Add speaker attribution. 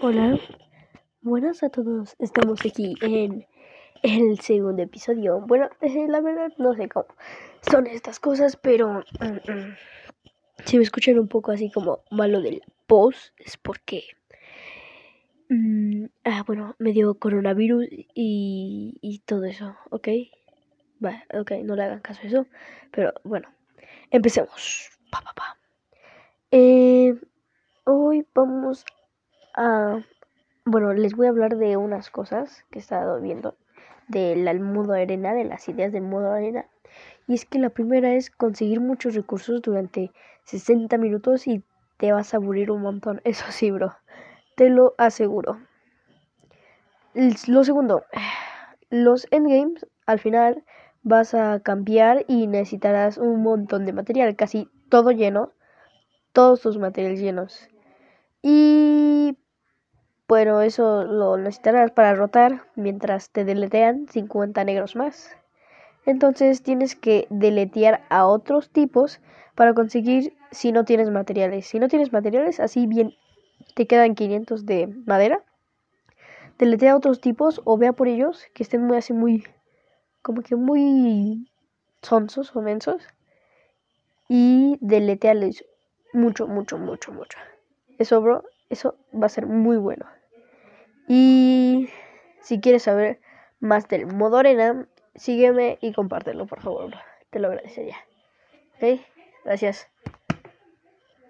Speaker 1: Hola, buenas a todos. Estamos aquí en el segundo episodio. Bueno, eh, la verdad no sé cómo son estas cosas, pero mm, mm, si me escuchan un poco así como malo del post es porque, mm, ah, bueno, me dio coronavirus y, y todo eso, ¿ok? Va, ok, no le hagan caso a eso, pero bueno, empecemos. Pa, pa, pa. Eh, hoy vamos a... Bueno, les voy a hablar de unas cosas que he estado viendo del modo arena, de las ideas del modo arena. Y es que la primera es conseguir muchos recursos durante 60 minutos y te vas a aburrir un montón. Eso sí, bro. Te lo aseguro. Lo segundo, los endgames al final vas a cambiar y necesitarás un montón de material, casi todo lleno todos tus materiales llenos. Y bueno, eso lo necesitarás para rotar mientras te deletean 50 negros más. Entonces tienes que deletear a otros tipos para conseguir si no tienes materiales. Si no tienes materiales, así bien te quedan 500 de madera. Deletea a otros tipos o vea por ellos que estén muy así muy como que muy sonsos o mensos y deleteales mucho, mucho, mucho, mucho. Eso, bro, eso va a ser muy bueno. Y si quieres saber más del modo arena, sígueme y compártelo, por favor. Te lo agradecería. ¿Ok? Gracias.